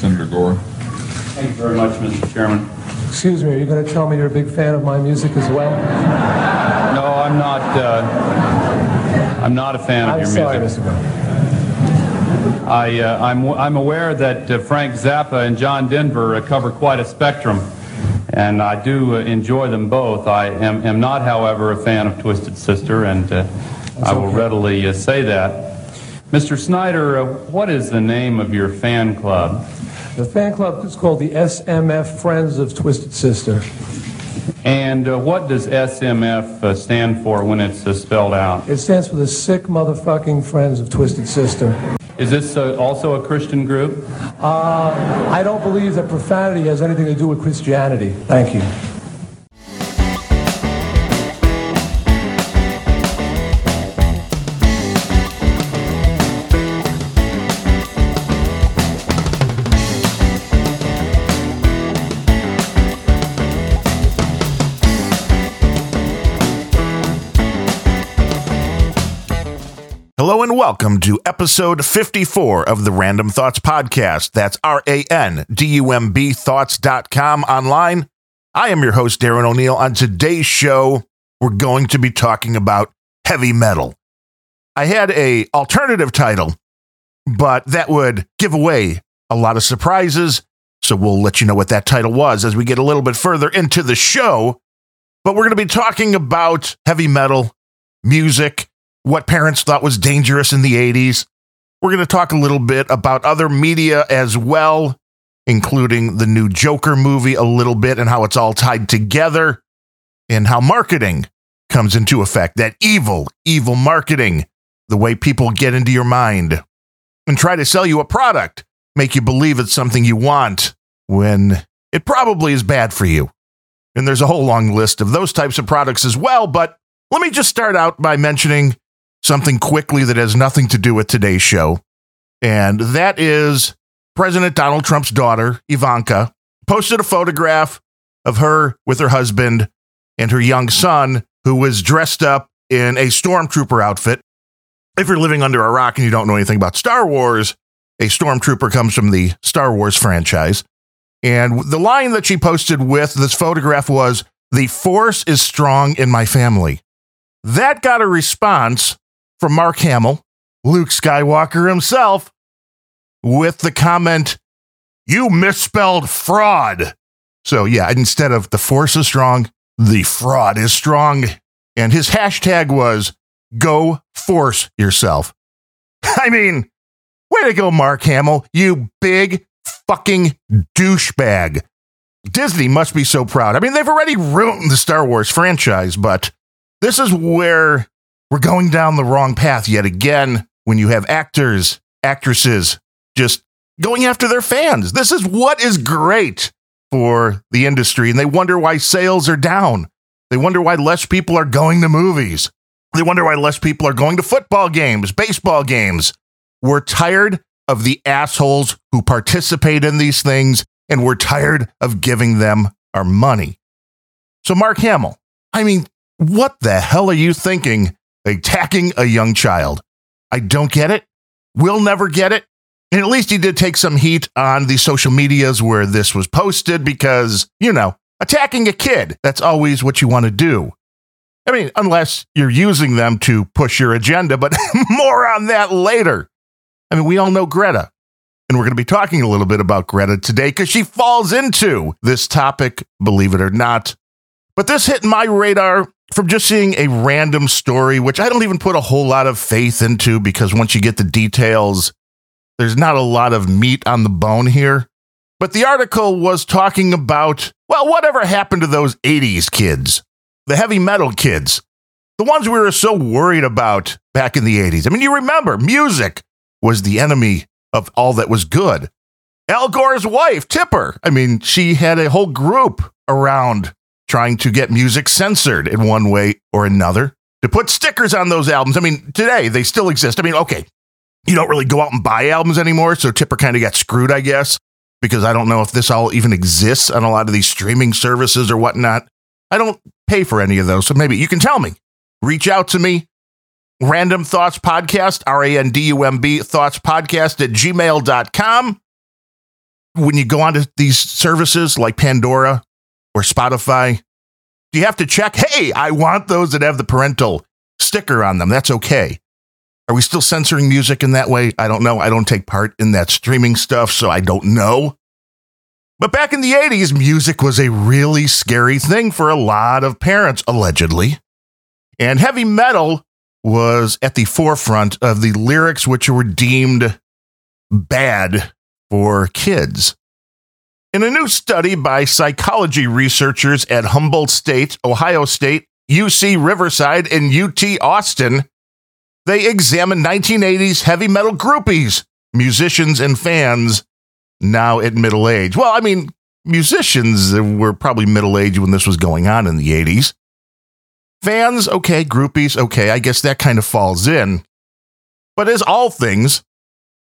Senator Gore. Thank you very much, Mr. Chairman. Excuse me, are you going to tell me you're a big fan of my music as well? No, I'm not. Uh, I'm not a fan of I'm your sorry, music. Mr. Gore. I, uh, I'm, I'm aware that uh, Frank Zappa and John Denver uh, cover quite a spectrum, and I do uh, enjoy them both. I am, am not, however, a fan of Twisted Sister, and uh, I will okay. readily uh, say that. Mr. Snider, uh, what is the name of your fan club? The fan club is called the SMF Friends of Twisted Sister. And uh, what does SMF uh, stand for when it's uh, spelled out? It stands for the Sick Motherfucking Friends of Twisted Sister. Is this uh, also a Christian group? Uh, I don't believe that profanity has anything to do with Christianity. Thank you. And welcome to episode 54 of the Randumb Thoughts Podcast. That's R A N D U M B thoughts.com online. I am your host, Darren O'Neill. On today's show, we're going to be talking about heavy metal. I had a alternative title, but that would give away a lot of surprises. So we'll let you know what that title was as we get a little bit further into the show. But we're going to be talking about heavy metal, music, what parents thought was dangerous in the 80s. We're going to talk a little bit about other media as well, including the new Joker movie a little bit and how it's all tied together and how marketing comes into effect. That evil, evil marketing, the way people get into your mind and try to sell you a product, make you believe it's something you want when it probably is bad for you. And there's a whole long list of those types of products as well. But let me just start out by mentioning something quickly that has nothing to do with today's show. And that is President Donald Trump's daughter, Ivanka, posted a photograph of her with her husband and her young son, who was dressed up in a stormtrooper outfit. If you're living under a rock and you don't know anything about Star Wars, a stormtrooper comes from the Star Wars franchise. And the line that she posted with this photograph was, The force is strong in my family. That got a response from Mark Hamill, Luke Skywalker himself, with the comment, You misspelled fraud. So, yeah, instead of the force is strong, the fraud is strong. And his hashtag was go force yourself. I mean, way to go, Mark Hamill, you big fucking douchebag. Disney must be so proud. I mean, they've already ruined the Star Wars franchise, but this is where we're going down the wrong path yet again when you have actors, actresses just going after their fans. This is what is great for the industry, and they wonder why sales are down. They wonder why less people are going to movies. They wonder why less people are going to football games, baseball games. We're tired of the assholes who participate in these things, and we're tired of giving them our money. So, Mark Hamill, I mean, what the hell are you thinking attacking a young child? I don't get it. We'll never get it. And at least he did take some heat on the social medias where this was posted because, you know, attacking a kid, that's always what you want to do. I mean, unless you're using them to push your agenda, but more on that later. I mean, we all know Greta, and we're going to be talking a little bit about Greta today because she falls into this topic, believe it or not. But this hit my radar from just seeing a random story, which I don't even put a whole lot of faith into because once you get the details, there's not a lot of meat on the bone here. But the article was talking about, well, whatever happened to those 80s kids, the heavy metal kids, the ones we were so worried about back in the 80s. I mean, you remember music was the enemy of all that was good. Al Gore's wife, Tipper, I mean, she had a whole group around trying to get music censored in one way or another to put stickers on those albums. I mean, today they still exist. I mean, okay, you don't really go out and buy albums anymore, so Tipper kind of got screwed, I guess, because I don't know if this all even exists on a lot of these streaming services or whatnot. I don't pay for any of those, so maybe you can tell me. Reach out to me. Randumb Thoughts Podcast, R A N D U M B Thoughts Podcast at gmail.com. when you go onto these services like Pandora or Spotify, do you have to check, hey, I want those that have the parental sticker on them? That's okay. Are we still censoring music in that way? I don't know. I don't take part in that streaming stuff, so I don't know. But back in the 80s, music was a really scary thing for a lot of parents, allegedly. And heavy metal was at the forefront of the lyrics which were deemed bad for kids. In a new study by psychology researchers at Humboldt State, Ohio State, UC Riverside, and UT Austin, they examined 1980s heavy metal groupies, musicians, and fans now at middle age. Well, I mean, musicians were probably middle age when this was going on in the 80s. Fans, okay, groupies, okay, I guess that kind of falls in. But as all things,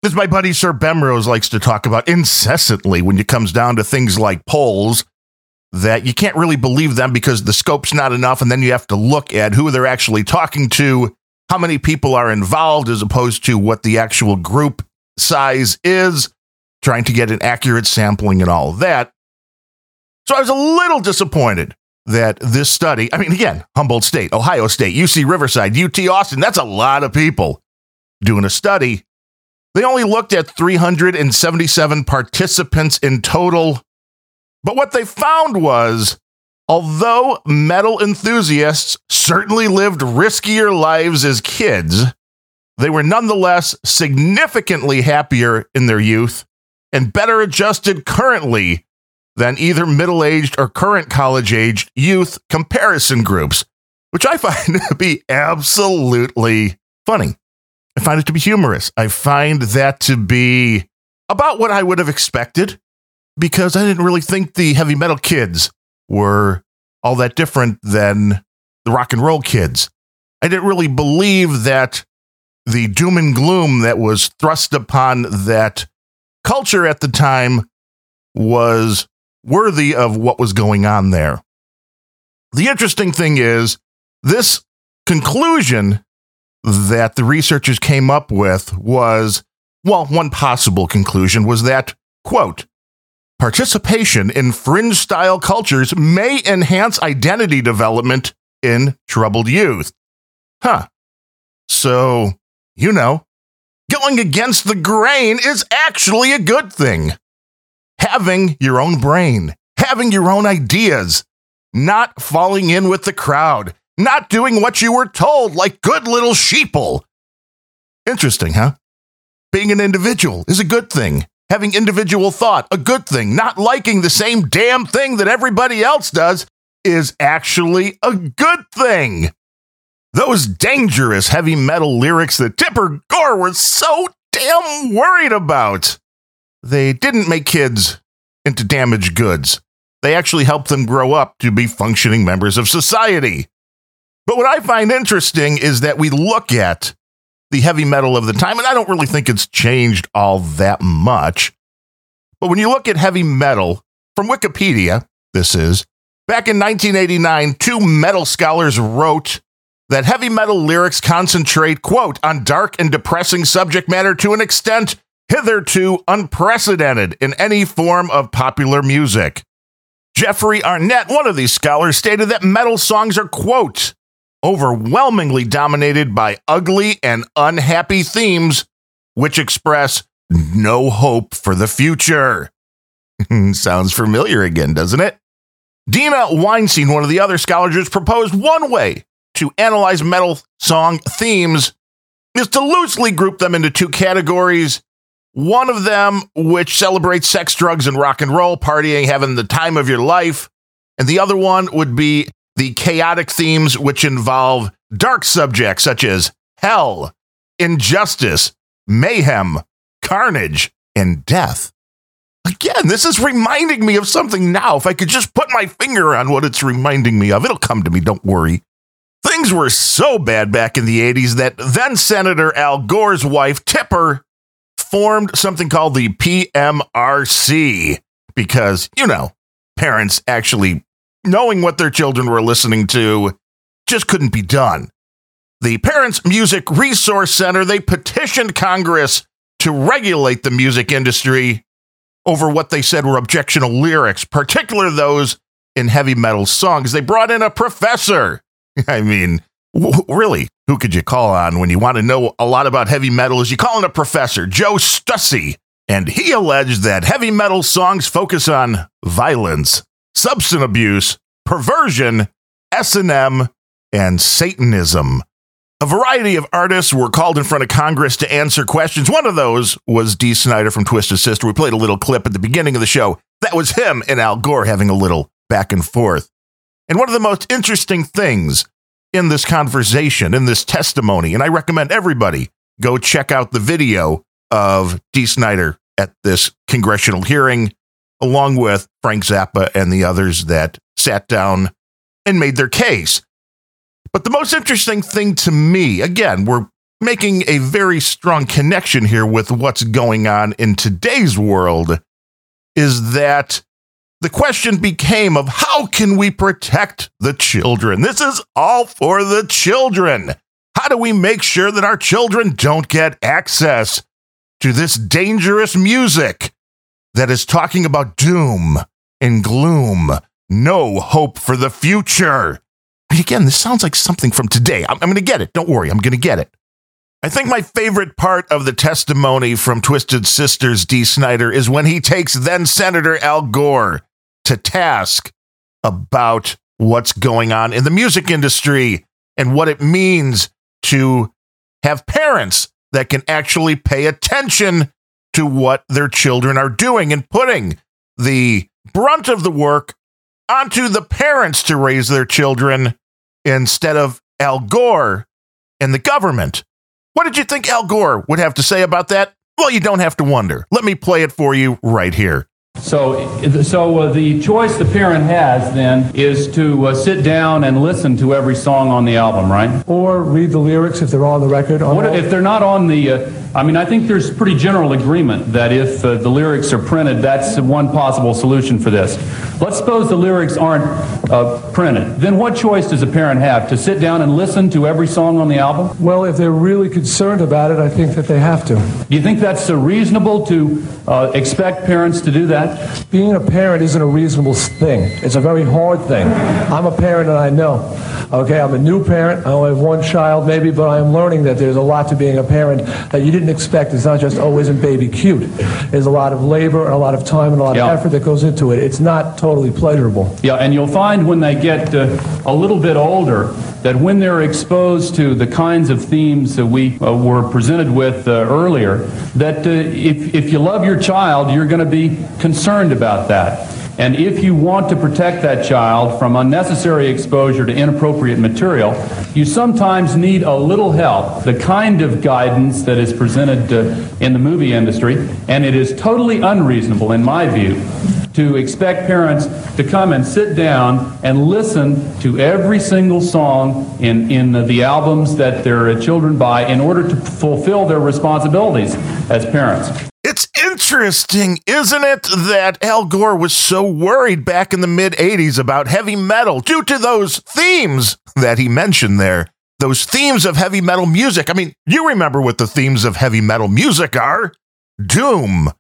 as my buddy Sir Bemrose likes to talk about incessantly when it comes down to things like polls, that you can't really believe them because the scope's not enough, and then you have to look at who they're actually talking to, how many people are involved, as opposed to what the actual group size is, trying to get an accurate sampling and all of that. So I was a little disappointed that this study, I mean, again, Humboldt State, Ohio State, UC Riverside, UT Austin, that's a lot of people doing a study. They only looked at 377 participants in total. But what they found was although metal enthusiasts certainly lived riskier lives as kids, they were nonetheless significantly happier in their youth and better adjusted currently than either middle aged or current college aged youth comparison groups, which I find to be absolutely funny. I find it to be humorous. I find that to be about what I would have expected because I didn't really think the heavy metal kids were all that different than the rock and roll kids. I didn't really believe that the doom and gloom that was thrust upon that culture at the time was worthy of what was going on there. The interesting thing is, this conclusion that the researchers came up with was well, one possible conclusion was that, quote, participation in fringe style cultures may enhance identity development in troubled youth. Huh. So, you know, going against the grain is actually a good thing. Having your own brain, having your own ideas, not falling in with the crowd, not doing what you were told like good little sheeple. Interesting, huh? Being an individual is a good thing. Having individual thought, a good thing. Not liking the same damn thing that everybody else does is actually a good thing. Those dangerous heavy metal lyrics that Tipper Gore was so damn worried about. They didn't make kids into damaged goods. They actually helped them grow up to be functioning members of society. But what I find interesting is that we look at the heavy metal of the time, and I don't really think it's changed all that much. But when you look at heavy metal from Wikipedia, this is back in 1989, two metal scholars wrote that heavy metal lyrics concentrate, quote, on dark and depressing subject matter to an extent hitherto unprecedented in any form of popular music. Jeffrey Arnett, one of these scholars, stated that metal songs are, quote, overwhelmingly dominated by ugly and unhappy themes which express no hope for the future. Sounds familiar again, doesn't it? Deena Weinstein, one of the other scholars, proposed one way to analyze metal song themes is to loosely group them into two categories. One of them, which celebrates sex, drugs, and rock and roll, partying, having the time of your life. And the other one would be the chaotic themes which involve dark subjects such as hell, injustice, mayhem, carnage, and death. Again, this is reminding me of something now. If I could just put my finger on what it's reminding me of, it'll come to me, don't worry. Things were so bad back in the 80s that then Senator Al Gore's wife, Tipper, formed something called the PMRC because, you know, parents actually knowing what their children were listening to just couldn't be done. The Parents Music Resource Center, they petitioned Congress to regulate the music industry. over what they said were objectionable lyrics, particularly those in heavy metal songs. They brought in a professor. I mean, w- really, who could you call on when you want to know a lot about heavy metal? Is you call in a professor, Joe Stuessy, and he alleged that heavy metal songs focus on violence, substance abuse, perversion, S&M, and Satanism. A variety of artists were called in front of Congress to answer questions. One of those was Dee Snider from Twisted Sister. We played a little clip at the beginning of the show. That was him and Al Gore having a little back and forth. And one of the most interesting things in this conversation, in this testimony, and I recommend everybody go check out the video of Dee Snider at this congressional hearing, along with Frank Zappa and the others that sat down and made their case. But the most interesting thing to me, again, we're making a very strong connection here with what's going on in today's world, is that the question became of how can we protect the children? This is all for the children. How do we make sure that our children don't get access to this dangerous music that is talking about doom and gloom, no hope for the future? And again, this sounds like something from today. I'm, I'm going to get it. Don't worry, I'm going to get it. I think my favorite part of the testimony from Twisted Sisters Dee Snider is when he takes then Senator Al Gore to task about what's going on in the music industry and what it means to have parents that can actually pay attention to what their children are doing and putting the brunt of the work onto the parents to raise their children instead of Al Gore and the government. What did you think Al Gore would have to say about that? Well, you don't have to wonder. Let me play it for you right here. So, so uh, the choice the parent has then is to uh, sit down and listen to every song on the album, right? Or read the lyrics if they're on the record. On What all- if they're not on the? Uh, I mean, I think there's pretty general agreement that if uh, the lyrics are printed, that's one possible solution for this. Let's suppose the lyrics aren't uh, printed. Then what choice does a parent have to sit down and listen to every song on the album? well, if they're really concerned about it, I think that they have to. Do you think that's uh, reasonable to uh, expect parents to do that? Being a parent isn't a reasonable thing. It's a very hard thing. I'm a parent and I know. Okay, I'm a new parent. I only have one child maybe, but I am learning that there's a lot to being a parent that you didn't expect. It's not just, oh, isn't baby cute? There's a lot of labor and a lot of time and a lot Yeah. of effort that goes into it. It's not totally pleasurable. Yeah, and you'll find when they get uh, a little bit older that when they're exposed to the kinds of themes that we uh, were presented with uh, earlier, that uh, if, if you love your child, you're going to be concerned about that. And if you want to protect that child from unnecessary exposure to inappropriate material, you sometimes need a little help, the kind of guidance that is presented uh, in the movie industry, and it is totally unreasonable, in my view, to expect parents to come and sit down and listen to every single song in, in the albums that their uh, children buy in order to fulfill their responsibilities as parents. Interesting, isn't it, that Al Gore was so worried back in the mid 80s about heavy metal due to those themes that he mentioned there. Those themes of heavy metal music. I mean, you remember what the themes of heavy metal music are doom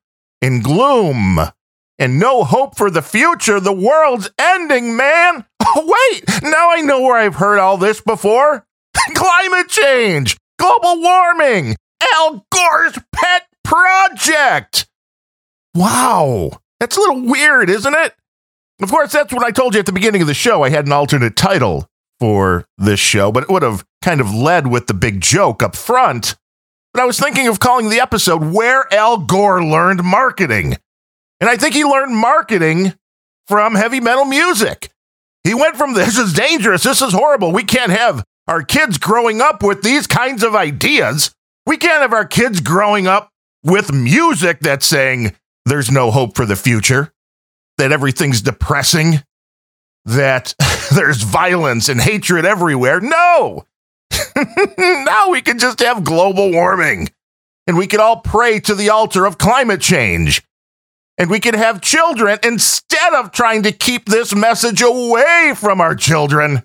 and gloom and no hope for the future. The world's ending, man. Oh, wait, now I know where I've heard all this before. Climate change, global warming, Al Gore's pet project. Wow, that's a little weird, isn't it? Of course, that's what I told you at the beginning of the show. I had an alternate title for this show, but it would have kind of led with the big joke up front. But I was thinking of calling the episode Where Al Gore Learned Marketing. And I think he learned marketing from heavy metal music. He went from this is dangerous, this is horrible, we can't have our kids growing up with these kinds of ideas. We can't have our kids growing up with music that's saying there's no hope for the future, that everything's depressing, that there's violence and hatred everywhere. No! now we can just have global warming and we can all pray to the altar of climate change. And we can have children instead of trying to keep this message away from our children.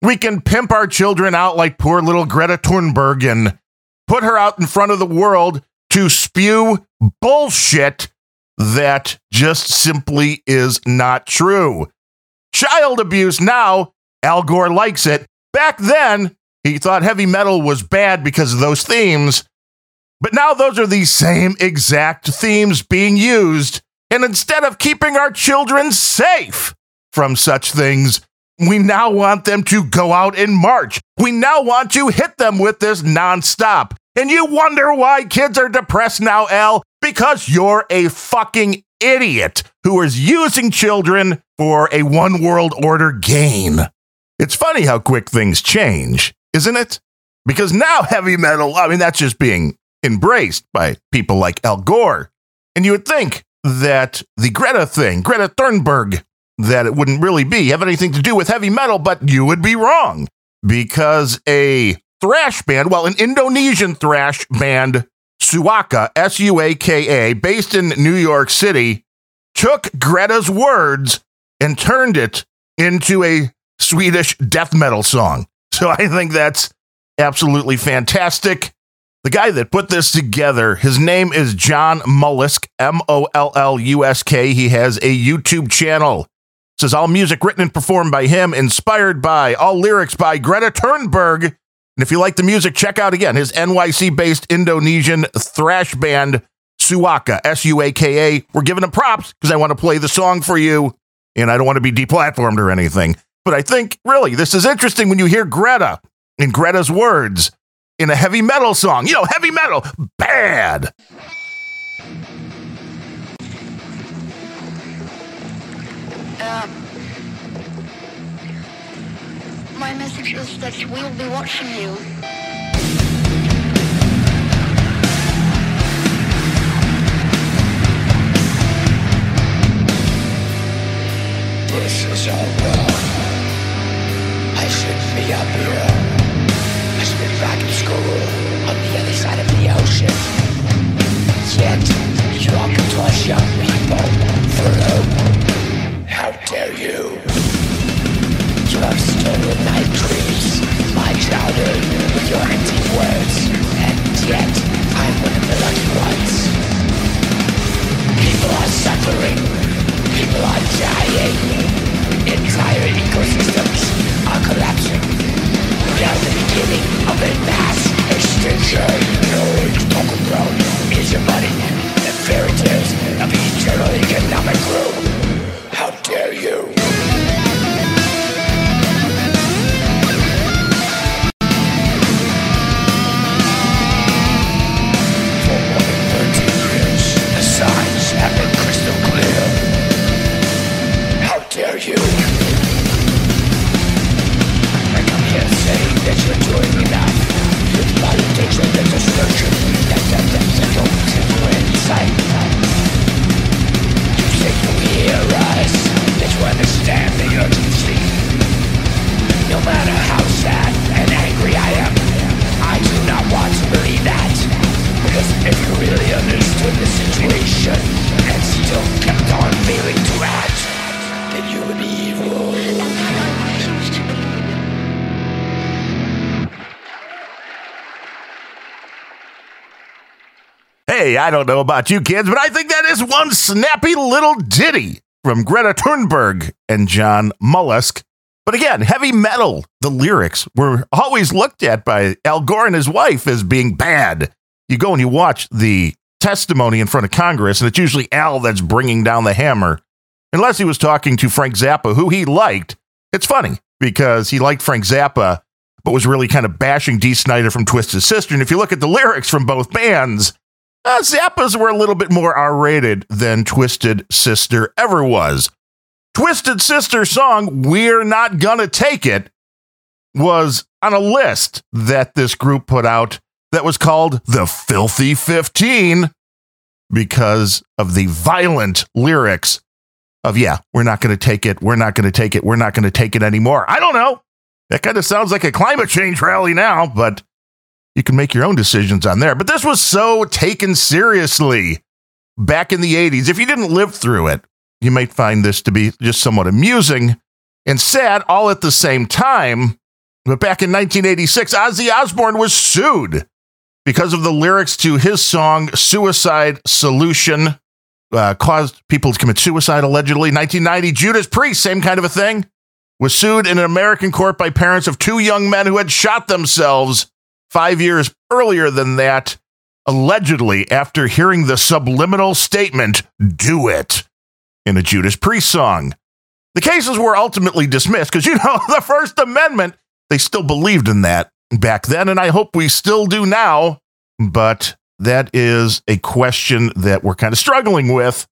We can pimp our children out like poor little Greta Thunberg and put her out in front of the world to spew bullshit that just simply is not true. Child abuse now, Al Gore likes it. Back then, he thought heavy metal was bad because of those themes. But now those are the same exact themes being used. And instead of keeping our children safe from such things, we now want them to go out and march. We now want to hit them with this nonstop. And you wonder why kids are depressed now, Al? Because you're a fucking idiot who is using children for a one world order gain. It's funny how quick things change, isn't it? Because now heavy metal, I mean, that's just being embraced by people like Al Gore. And you would think that the Greta thing, Greta Thunberg, that it wouldn't really be have anything to do with heavy metal, but you would be wrong because a thrash band, well, an Indonesian thrash band, Suaka, S U A K A, based in New York City, took Greta's words and turned it into a Swedish death metal song. So I think that's absolutely fantastic. The guy that put this together, his name is John Mollusk, M O L L U S K. He has a YouTube channel. It says all music written and performed by him, inspired by, all lyrics by Greta Thunberg. And if you like the music, check out again his NYC based Indonesian thrash band, Suaka, S U A K A. We're giving him props because I want to play the song for you and I don't want to be deplatformed or anything. But I think really this is interesting when you hear Greta in Greta's words in a heavy metal song. You know, heavy metal, bad. Uh, my message is that we'll be watching you. This is all wrong. I shouldn't be up here. I should be back in school on the other side of the ocean. Yet, you all can toss young people through. How dare you? Have stolen my dreams, my childhood, with your empty words. And yet, I'm one of the lucky ones. People are suffering. People are dying. Entire ecosystems are collapsing. We the beginning of a mass extinction. It's talking about is your money and fairy tales of eternal economic I don't know about you kids, but I think that is one snappy little ditty from Greta Thunberg and John Mollusk. But again, heavy metal, the lyrics were always looked at by Al Gore and his wife as being bad. You go and you watch the testimony in front of Congress, and it's usually Al that's bringing down the hammer. Unless he was talking to Frank Zappa, who he liked. It's funny because he liked Frank Zappa, but was really kind of bashing Dee Snider from Twisted Sister. And if you look at the lyrics from both bands, uh, Zappas were a little bit more R rated than Twisted Sister ever was. Twisted Sister song, We're Not Gonna Take It, was on a list that this group put out that was called The Filthy 15 because of the violent lyrics of, yeah, we're not going to take it, we're not going to take it, we're not going to take it anymore. I don't know. That kind of sounds like a climate change rally now, but you can make your own decisions on there. But this was so taken seriously back in the 80s. If you didn't live through it, you might find this to be just somewhat amusing and sad all at the same time. But back in 1986, Ozzy Osbourne was sued because of the lyrics to his song Suicide Solution. uh, caused people to commit suicide allegedly. 1990, Judas Priest, same kind of a thing, was sued in an American court by parents of two young men who had shot themselves five years earlier than that, allegedly after hearing the subliminal statement, do it, in a Judas Priest song. The cases were ultimately dismissed because, you know, the First Amendment, they still believed in that back then, and I hope we still do now. But that is a question that we're kind of struggling with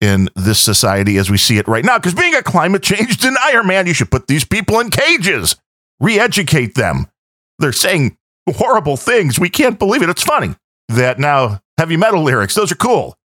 in this society as we see it right now. Because being a climate change denier, man, you should put these people in cages, re educate them. They're saying horrible things. We can't believe it. It's funny that now heavy metal lyrics, those are cool.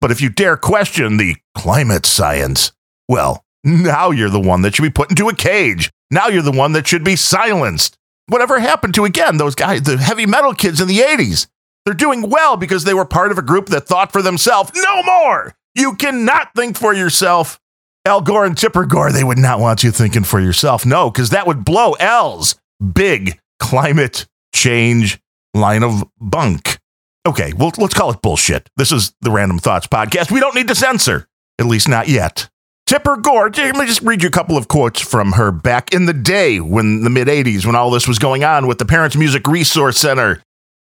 But if you dare question the climate science, well, now you're the one that should be put into a cage. Now you're the one that should be silenced. Whatever happened to, again, those guys, the heavy metal kids in the 80s? They're doing well because they were part of a group that thought for themselves. No more! You cannot think for yourself. Al Gore and Tipper Gore, they would not want you thinking for yourself. No, because that would blow Al's big climate change line of bunk. Okay, well, let's call it bullshit. This is the Randumb Thoughts podcast. We don't need to censor, at least not yet. Tipper Gore, let me just read you a couple of quotes from her back in the day when the mid 80s, when all this was going on with the Parents Music Resource Center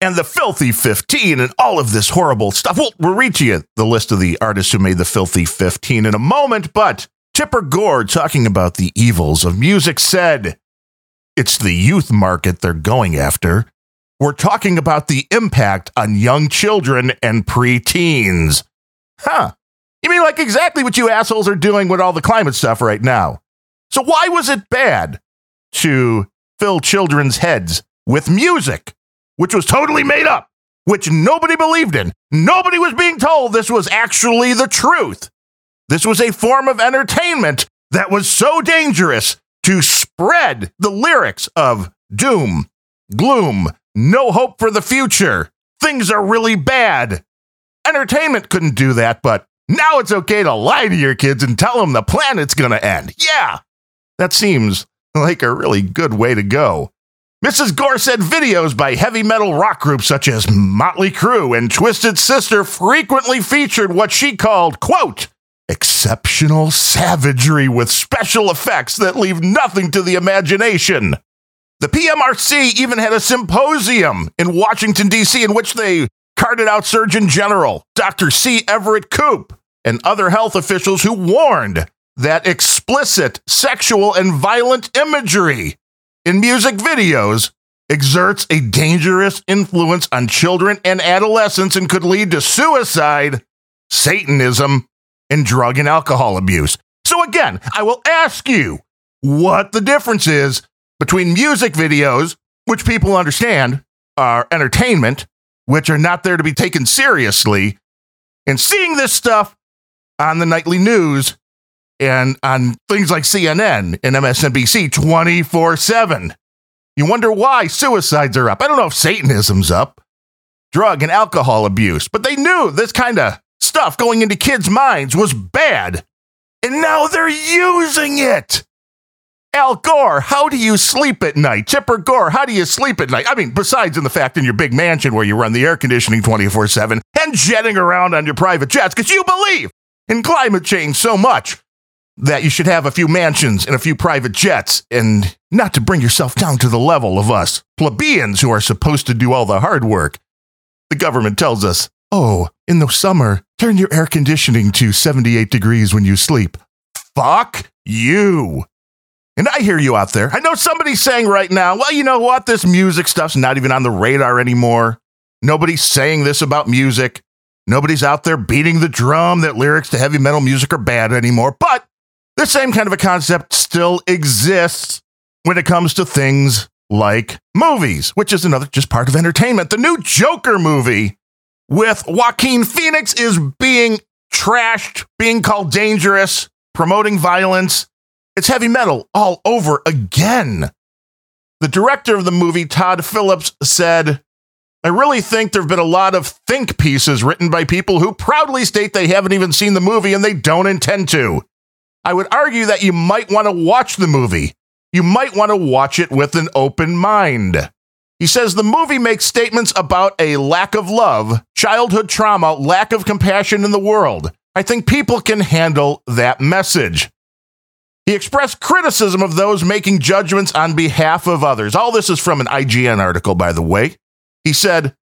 and the Filthy 15 and all of this horrible stuff. We'll, we'll read to you the list of the artists who made the Filthy 15 in a moment, but Tipper Gore, talking about the evils of music, said, It's the youth market they're going after. We're talking about the impact on young children and preteens. Huh. You mean like exactly what you assholes are doing with all the climate stuff right now? So, why was it bad to fill children's heads with music? which was totally made up, which nobody believed in. Nobody was being told this was actually the truth. This was a form of entertainment that was so dangerous to spread the lyrics of doom, gloom, no hope for the future, things are really bad. Entertainment couldn't do that, but now it's okay to lie to your kids and tell them the planet's gonna end. Yeah, that seems like a really good way to go. Mrs. Gore said videos by heavy metal rock groups such as Motley Crue and Twisted Sister frequently featured what she called, quote, exceptional savagery with special effects that leave nothing to the imagination. The PMRC even had a symposium in Washington, D.C., in which they carted out Surgeon General Dr. C. Everett Koop and other health officials who warned that explicit sexual and violent imagery in music videos exerts a dangerous influence on children and adolescents and could lead to suicide, Satanism, and drug and alcohol abuse. So, again, I will ask you what the difference is between music videos, which people understand are entertainment, which are not there to be taken seriously, and seeing this stuff on the nightly news and on things like CNN and MSNBC 24 7. You wonder why suicides are up. I don't know if Satanism's up, drug and alcohol abuse, but they knew this kind of stuff going into kids' minds was bad. And now they're using it. Al Gore, how do you sleep at night? Tipper Gore, how do you sleep at night? I mean, besides in the fact in your big mansion where you run the air conditioning 24 7 and jetting around on your private jets because you believe in climate change so much that you should have a few mansions and a few private jets and not to bring yourself down to the level of us plebeians who are supposed to do all the hard work. The government tells us, oh, in the summer, turn your air conditioning to 78 degrees when you sleep. Fuck you. And I hear you out there. I know somebody's saying right now, well, you know what? This music stuff's not even on the radar anymore. Nobody's saying this about music. Nobody's out there beating the drum that lyrics to heavy metal music are bad anymore. But the same kind of a concept still exists when it comes to things like movies, which is another just part of entertainment. The new Joker movie with Joaquin Phoenix is being trashed, being called dangerous, promoting violence. It's heavy metal all over again. The director of the movie, Todd Phillips, said, I really think there have been a lot of think pieces written by people who proudly state they haven't even seen the movie and they don't intend to. I would argue that you might want to watch the movie. You might want to watch it with an open mind. He says the movie makes statements about a lack of love, childhood trauma, lack of compassion in the world. I think people can handle that message. He expressed criticism of those making judgments on behalf of others. All this is from an IGN article, by the way. He said,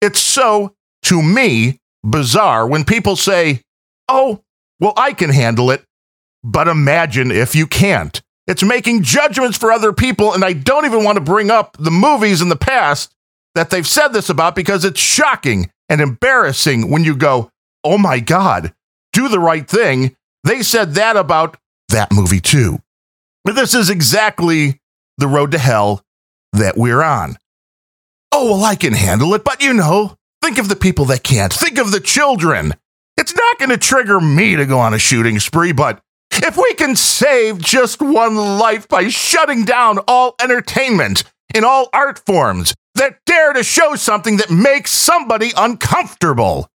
It's so, to me, bizarre when people say, Oh, well, I can handle it, but imagine if you can't. It's making judgments for other people, and I don't even want to bring up the movies in the past that they've said this about because it's shocking and embarrassing when you go, Oh my God, do the right thing. They said that about that movie too. But this is exactly the road to hell that we're on. Oh, well, I can handle it, but you know, think of the people that can't. Think of the children. It's not going to trigger me to go on a shooting spree, but if we can save just one life by shutting down all entertainment in all art forms that dare to show something that makes somebody uncomfortable,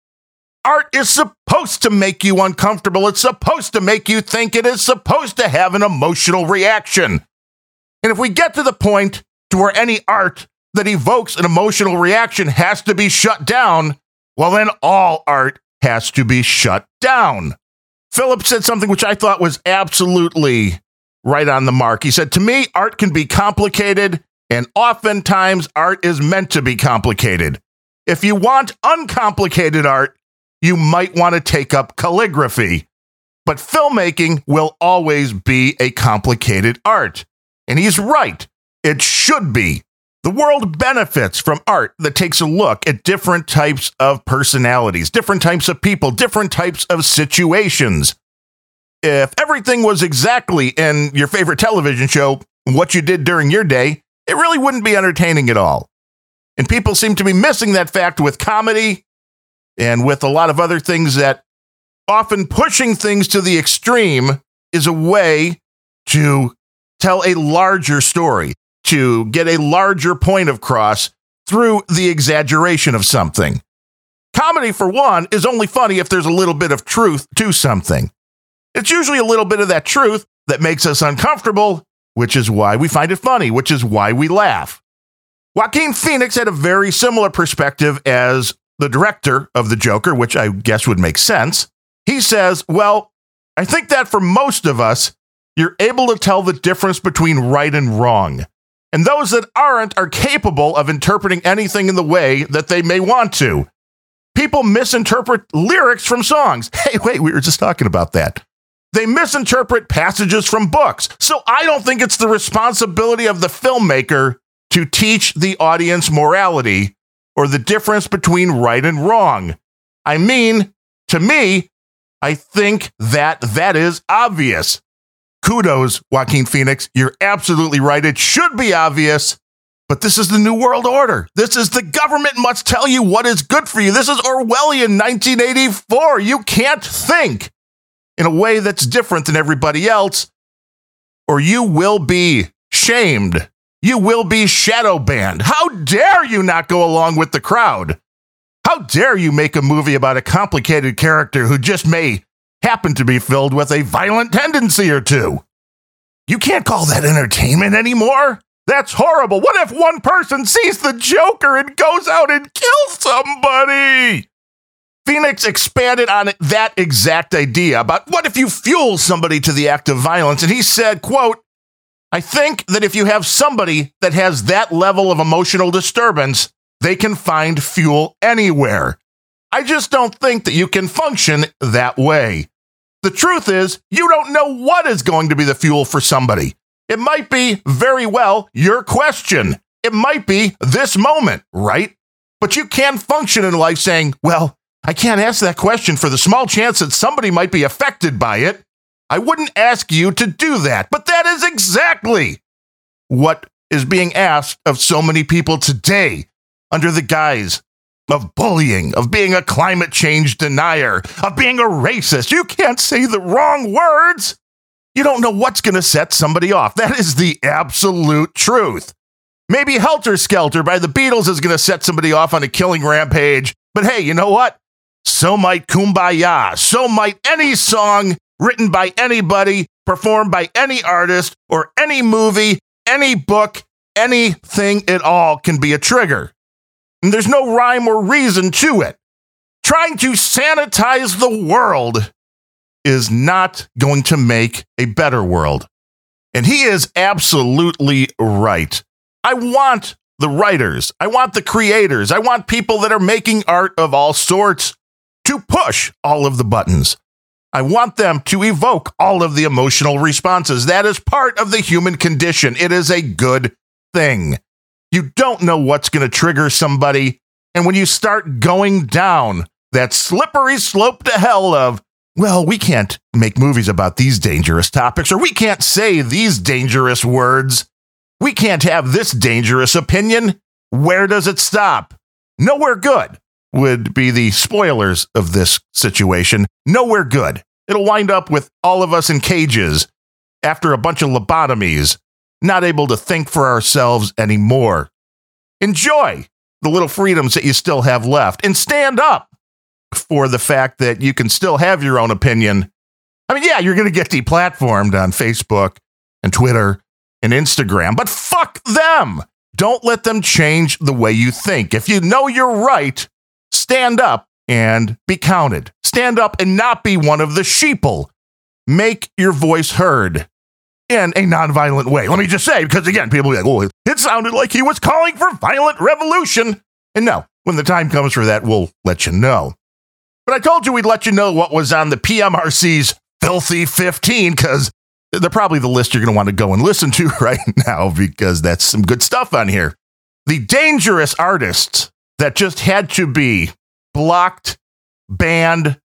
Art is supposed to make you uncomfortable. It's supposed to make you think. It is supposed to have an emotional reaction. And if we get to the point to where any art that evokes an emotional reaction has to be shut down, well, then all art has to be shut down. Philip said something which I thought was absolutely right on the mark. He said, To me, art can be complicated, and oftentimes art is meant to be complicated. If you want uncomplicated art, you might want to take up calligraphy. But filmmaking will always be a complicated art. And he's right. It should be. The world benefits from art that takes a look at different types of personalities, different types of people, different types of situations. If everything was exactly in your favorite television show, what you did during your day, it really wouldn't be entertaining at all. And people seem to be missing that fact with comedy and with a lot of other things that often pushing things to the extreme is a way to tell a larger story, to get a larger point across through the exaggeration of something. Comedy, for one, is only funny if there's a little bit of truth to something. It's usually a little bit of that truth that makes us uncomfortable, which is why we find it funny, which is why we laugh. Joaquin Phoenix had a very similar perspective as the director of The Joker, which I guess would make sense. He says, Well, I think that for most of us, you're able to tell the difference between right and wrong. And those that aren't are capable of interpreting anything in the way that they may want to. People misinterpret lyrics from songs. Hey, wait, we were just talking about that. They misinterpret passages from books. So I don't think it's the responsibility of the filmmaker to teach the audience morality or the difference between right and wrong. I mean, to me, I think that that is obvious. Kudos, Joaquin Phoenix. You're absolutely right. It should be obvious, but this is the New World Order. This is the government must tell you what is good for you. This is Orwellian 1984. You can't think in a way that's different than everybody else, or you will be shamed you will be shadow banned. How dare you not go along with the crowd? How dare you make a movie about a complicated character who just may happen to be filled with a violent tendency or two? You can't call that entertainment anymore. That's horrible. What if one person sees the Joker and goes out and kills somebody? Phoenix expanded on that exact idea about what if you fuel somebody to the act of violence and he said, quote, I think that if you have somebody that has that level of emotional disturbance, they can find fuel anywhere. I just don't think that you can function that way. The truth is, you don't know what is going to be the fuel for somebody. It might be very well your question. It might be this moment, right? But you can function in life saying, well, I can't ask that question for the small chance that somebody might be affected by it. I wouldn't ask you to do that, but that is exactly what is being asked of so many people today under the guise of bullying, of being a climate change denier, of being a racist. You can't say the wrong words. You don't know what's going to set somebody off. That is the absolute truth. Maybe Helter Skelter by the Beatles is going to set somebody off on a killing rampage. But hey, you know what? So might Kumbaya. So might any song written by anybody, performed by any artist, or any movie, any book, anything at all can be a trigger. And there's no rhyme or reason to it. Trying to sanitize the world is not going to make a better world. And he is absolutely right. I want the writers, I want the creators, I want people that are making art of all sorts to push all of the buttons. I want them to evoke all of the emotional responses. That is part of the human condition. It is a good thing. You don't know what's going to trigger somebody. And when you start going down that slippery slope to hell of, well, we can't make movies about these dangerous topics, or we can't say these dangerous words, we can't have this dangerous opinion. Where does it stop? Nowhere good would be the spoilers of this situation. Nowhere good. It'll wind up with all of us in cages after a bunch of lobotomies, not able to think for ourselves anymore. Enjoy the little freedoms that you still have left and stand up for the fact that you can still have your own opinion. I mean, yeah, you're going to get deplatformed on Facebook and Twitter and Instagram, but fuck them. Don't let them change the way you think. If you know you're right, stand up and be counted. Stand up and not be one of the sheeple. Make your voice heard in a nonviolent way. Let me just say, because again, people be like, oh, it sounded like he was calling for violent revolution. And no, when the time comes for that, we'll let you know. But I told you we'd let you know what was on the PMRC's Filthy 15, because they're probably the list you're going to want to go and listen to right now, because that's some good stuff on here. The dangerous artists that just had to be blocked, banned,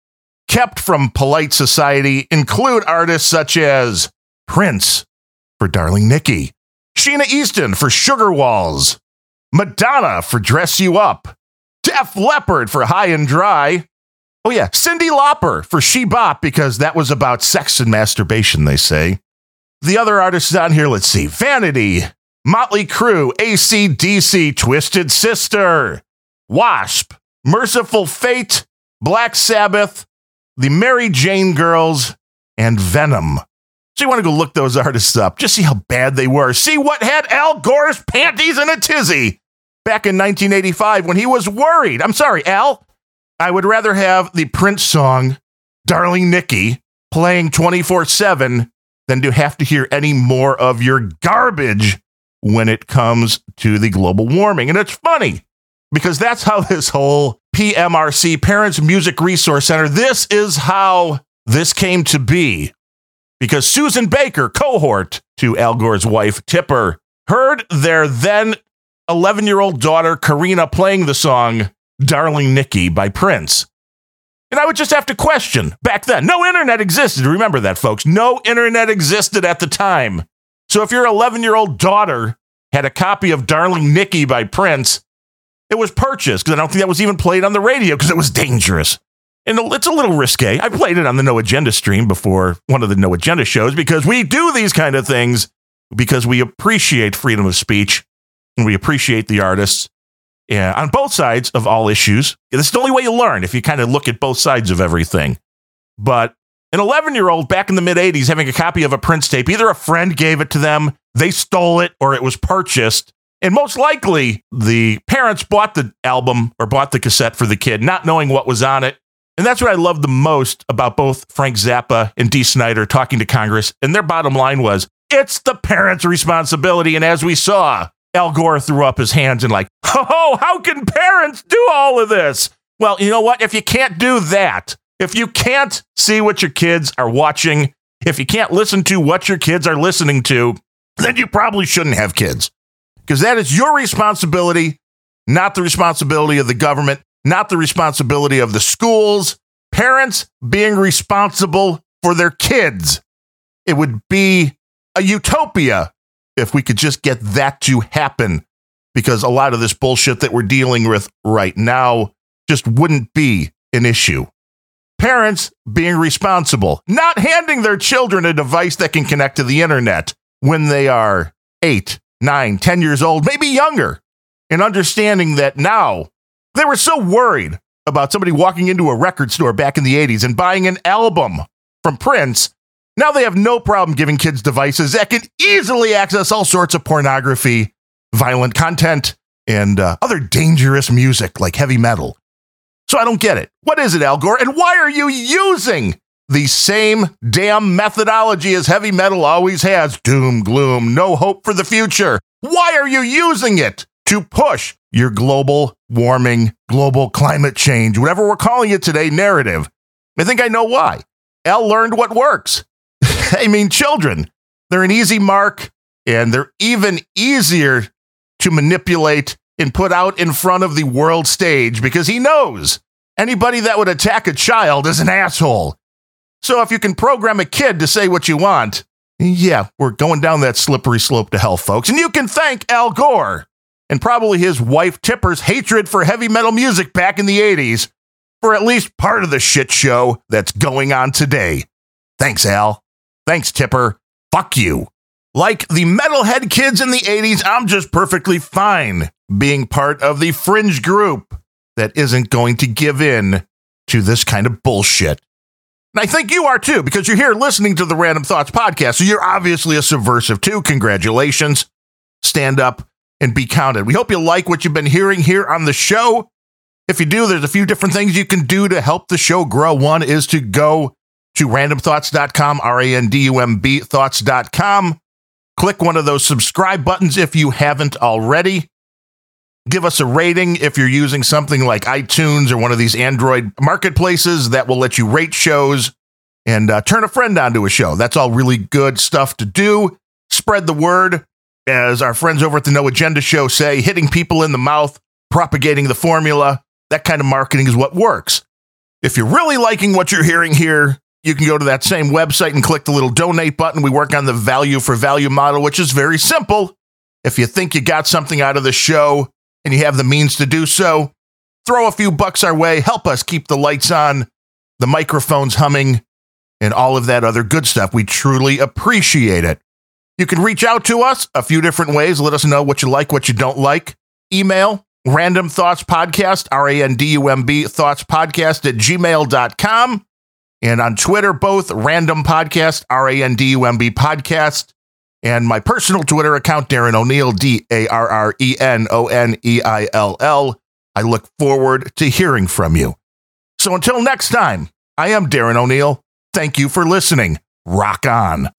kept from polite society include artists such as Prince for Darling Nikki, Sheena Easton for Sugar Walls, Madonna for Dress You Up, Def Leppard for High and Dry. Oh, yeah, Cyndi Lauper for She Bop because that was about sex and masturbation, they say. The other artists on here, let's see Vanity, Motley Crue, ACDC, Twisted Sister, Wasp, Mercyful Fate, Black Sabbath, the Mary Jane Girls, and Venom. So you want to go look those artists up, just see how bad they were. See what had Al Gore's panties in a tizzy back in 1985 when he was worried. I'm sorry, Al. I would rather have the Prince song, Darling Nikki, playing 24 7 than to have to hear any more of your garbage when it comes to the global warming. And it's funny because that's how this whole PMRC, Parents Music Resource Center, this is how this came to be because Susan Baker, cohort to Al Gore's wife, Tipper, heard their then 11 year old daughter, Karenna, playing the song Darling Nikki by Prince. And I would just have to question back then. No internet existed. Remember that, folks. No internet existed at the time. So if your 11 year old daughter had a copy of Darling Nikki by Prince, it was purchased because I don't think that was even played on the radio because it was dangerous. And it's a little risque. I played it on the No Agenda stream before one of the No Agenda shows because we do these kind of things because we appreciate freedom of speech and we appreciate the artists yeah, on both sides of all issues. It's the only way you learn if you kind of look at both sides of everything. But an 11 year old back in the mid 80s having a copy of a Prince tape, either a friend gave it to them, they stole it, or it was purchased. And most likely, the parents bought the album or bought the cassette for the kid, not knowing what was on it. And that's what I love the most about both Frank Zappa and Dee Snider talking to Congress. And their bottom line was it's the parents' responsibility. And as we saw, Al Gore threw up his hands and, like, oh, how can parents do all of this? Well, you know what? If you can't do that, if you can't see what your kids are watching, if you can't listen to what your kids are listening to, then you probably shouldn't have kids because that is your responsibility, not the responsibility of the government not the responsibility of the schools, parents being responsible for their kids. It would be a utopia if we could just get that to happen because a lot of this bullshit that we're dealing with right now just wouldn't be an issue. Parents being responsible, not handing their children a device that can connect to the internet when they are eight, nine, ten years old, maybe younger, and understanding that now they were so worried about somebody walking into a record store back in the 80s and buying an album from Prince. Now they have no problem giving kids devices that can easily access all sorts of pornography, violent content, and uh, other dangerous music like heavy metal. So I don't get it. What is it, Al Gore? And why are you using the same damn methodology as heavy metal always has doom, gloom, no hope for the future. Why are you using it to push your global warming, global climate change, whatever we're calling it today, narrative? I think I know why. Al learned what works. I mean, children, they're an easy mark and they're even easier to manipulate and put out in front of the world stage because he knows anybody that would attack a child is an asshole. So if you can program a kid to say what you want, yeah, we're going down that slippery slope to hell, folks. And you can thank Al Gore and probably his wife Tipper's hatred for heavy metal music back in the 80s for at least part of the shit show that's going on today. Thanks, Al. Thanks, Tipper. Fuck you. Like the metalhead kids in the 80s, I'm just perfectly fine being part of the fringe group that isn't going to give in to this kind of bullshit. And I think you are too, because you're here listening to the Randumb Thoughts podcast. So you're obviously a subversive too. Congratulations. Stand up and be counted. We hope you like what you've been hearing here on the show. If you do, there's a few different things you can do to help the show grow. One is to go to randumbthoughts.com, R A N D U M B thoughts.com. Click one of those subscribe buttons if you haven't already. Give us a rating if you're using something like iTunes or one of these Android marketplaces that will let you rate shows and uh, turn a friend onto a show. That's all really good stuff to do. Spread the word, as our friends over at the No Agenda Show say, hitting people in the mouth, propagating the formula. That kind of marketing is what works. If you're really liking what you're hearing here, you can go to that same website and click the little donate button. We work on the value for value model, which is very simple. If you think you got something out of the show, and you have the means to do so, throw a few bucks our way, help us keep the lights on, the microphones humming, and all of that other good stuff. We truly appreciate it. You can reach out to us a few different ways. Let us know what you like, what you don't like. Email randumb thoughts podcast, R A N D U M B thoughts podcast at gmail.com. And on Twitter, both randumb podcast, R A N D U M B podcast and my personal Twitter account, Darren O'Neill, D A R R E N O N E I L L. I look forward to hearing from you. So until next time, I am Darren O'Neill. Thank you for listening. Rock on.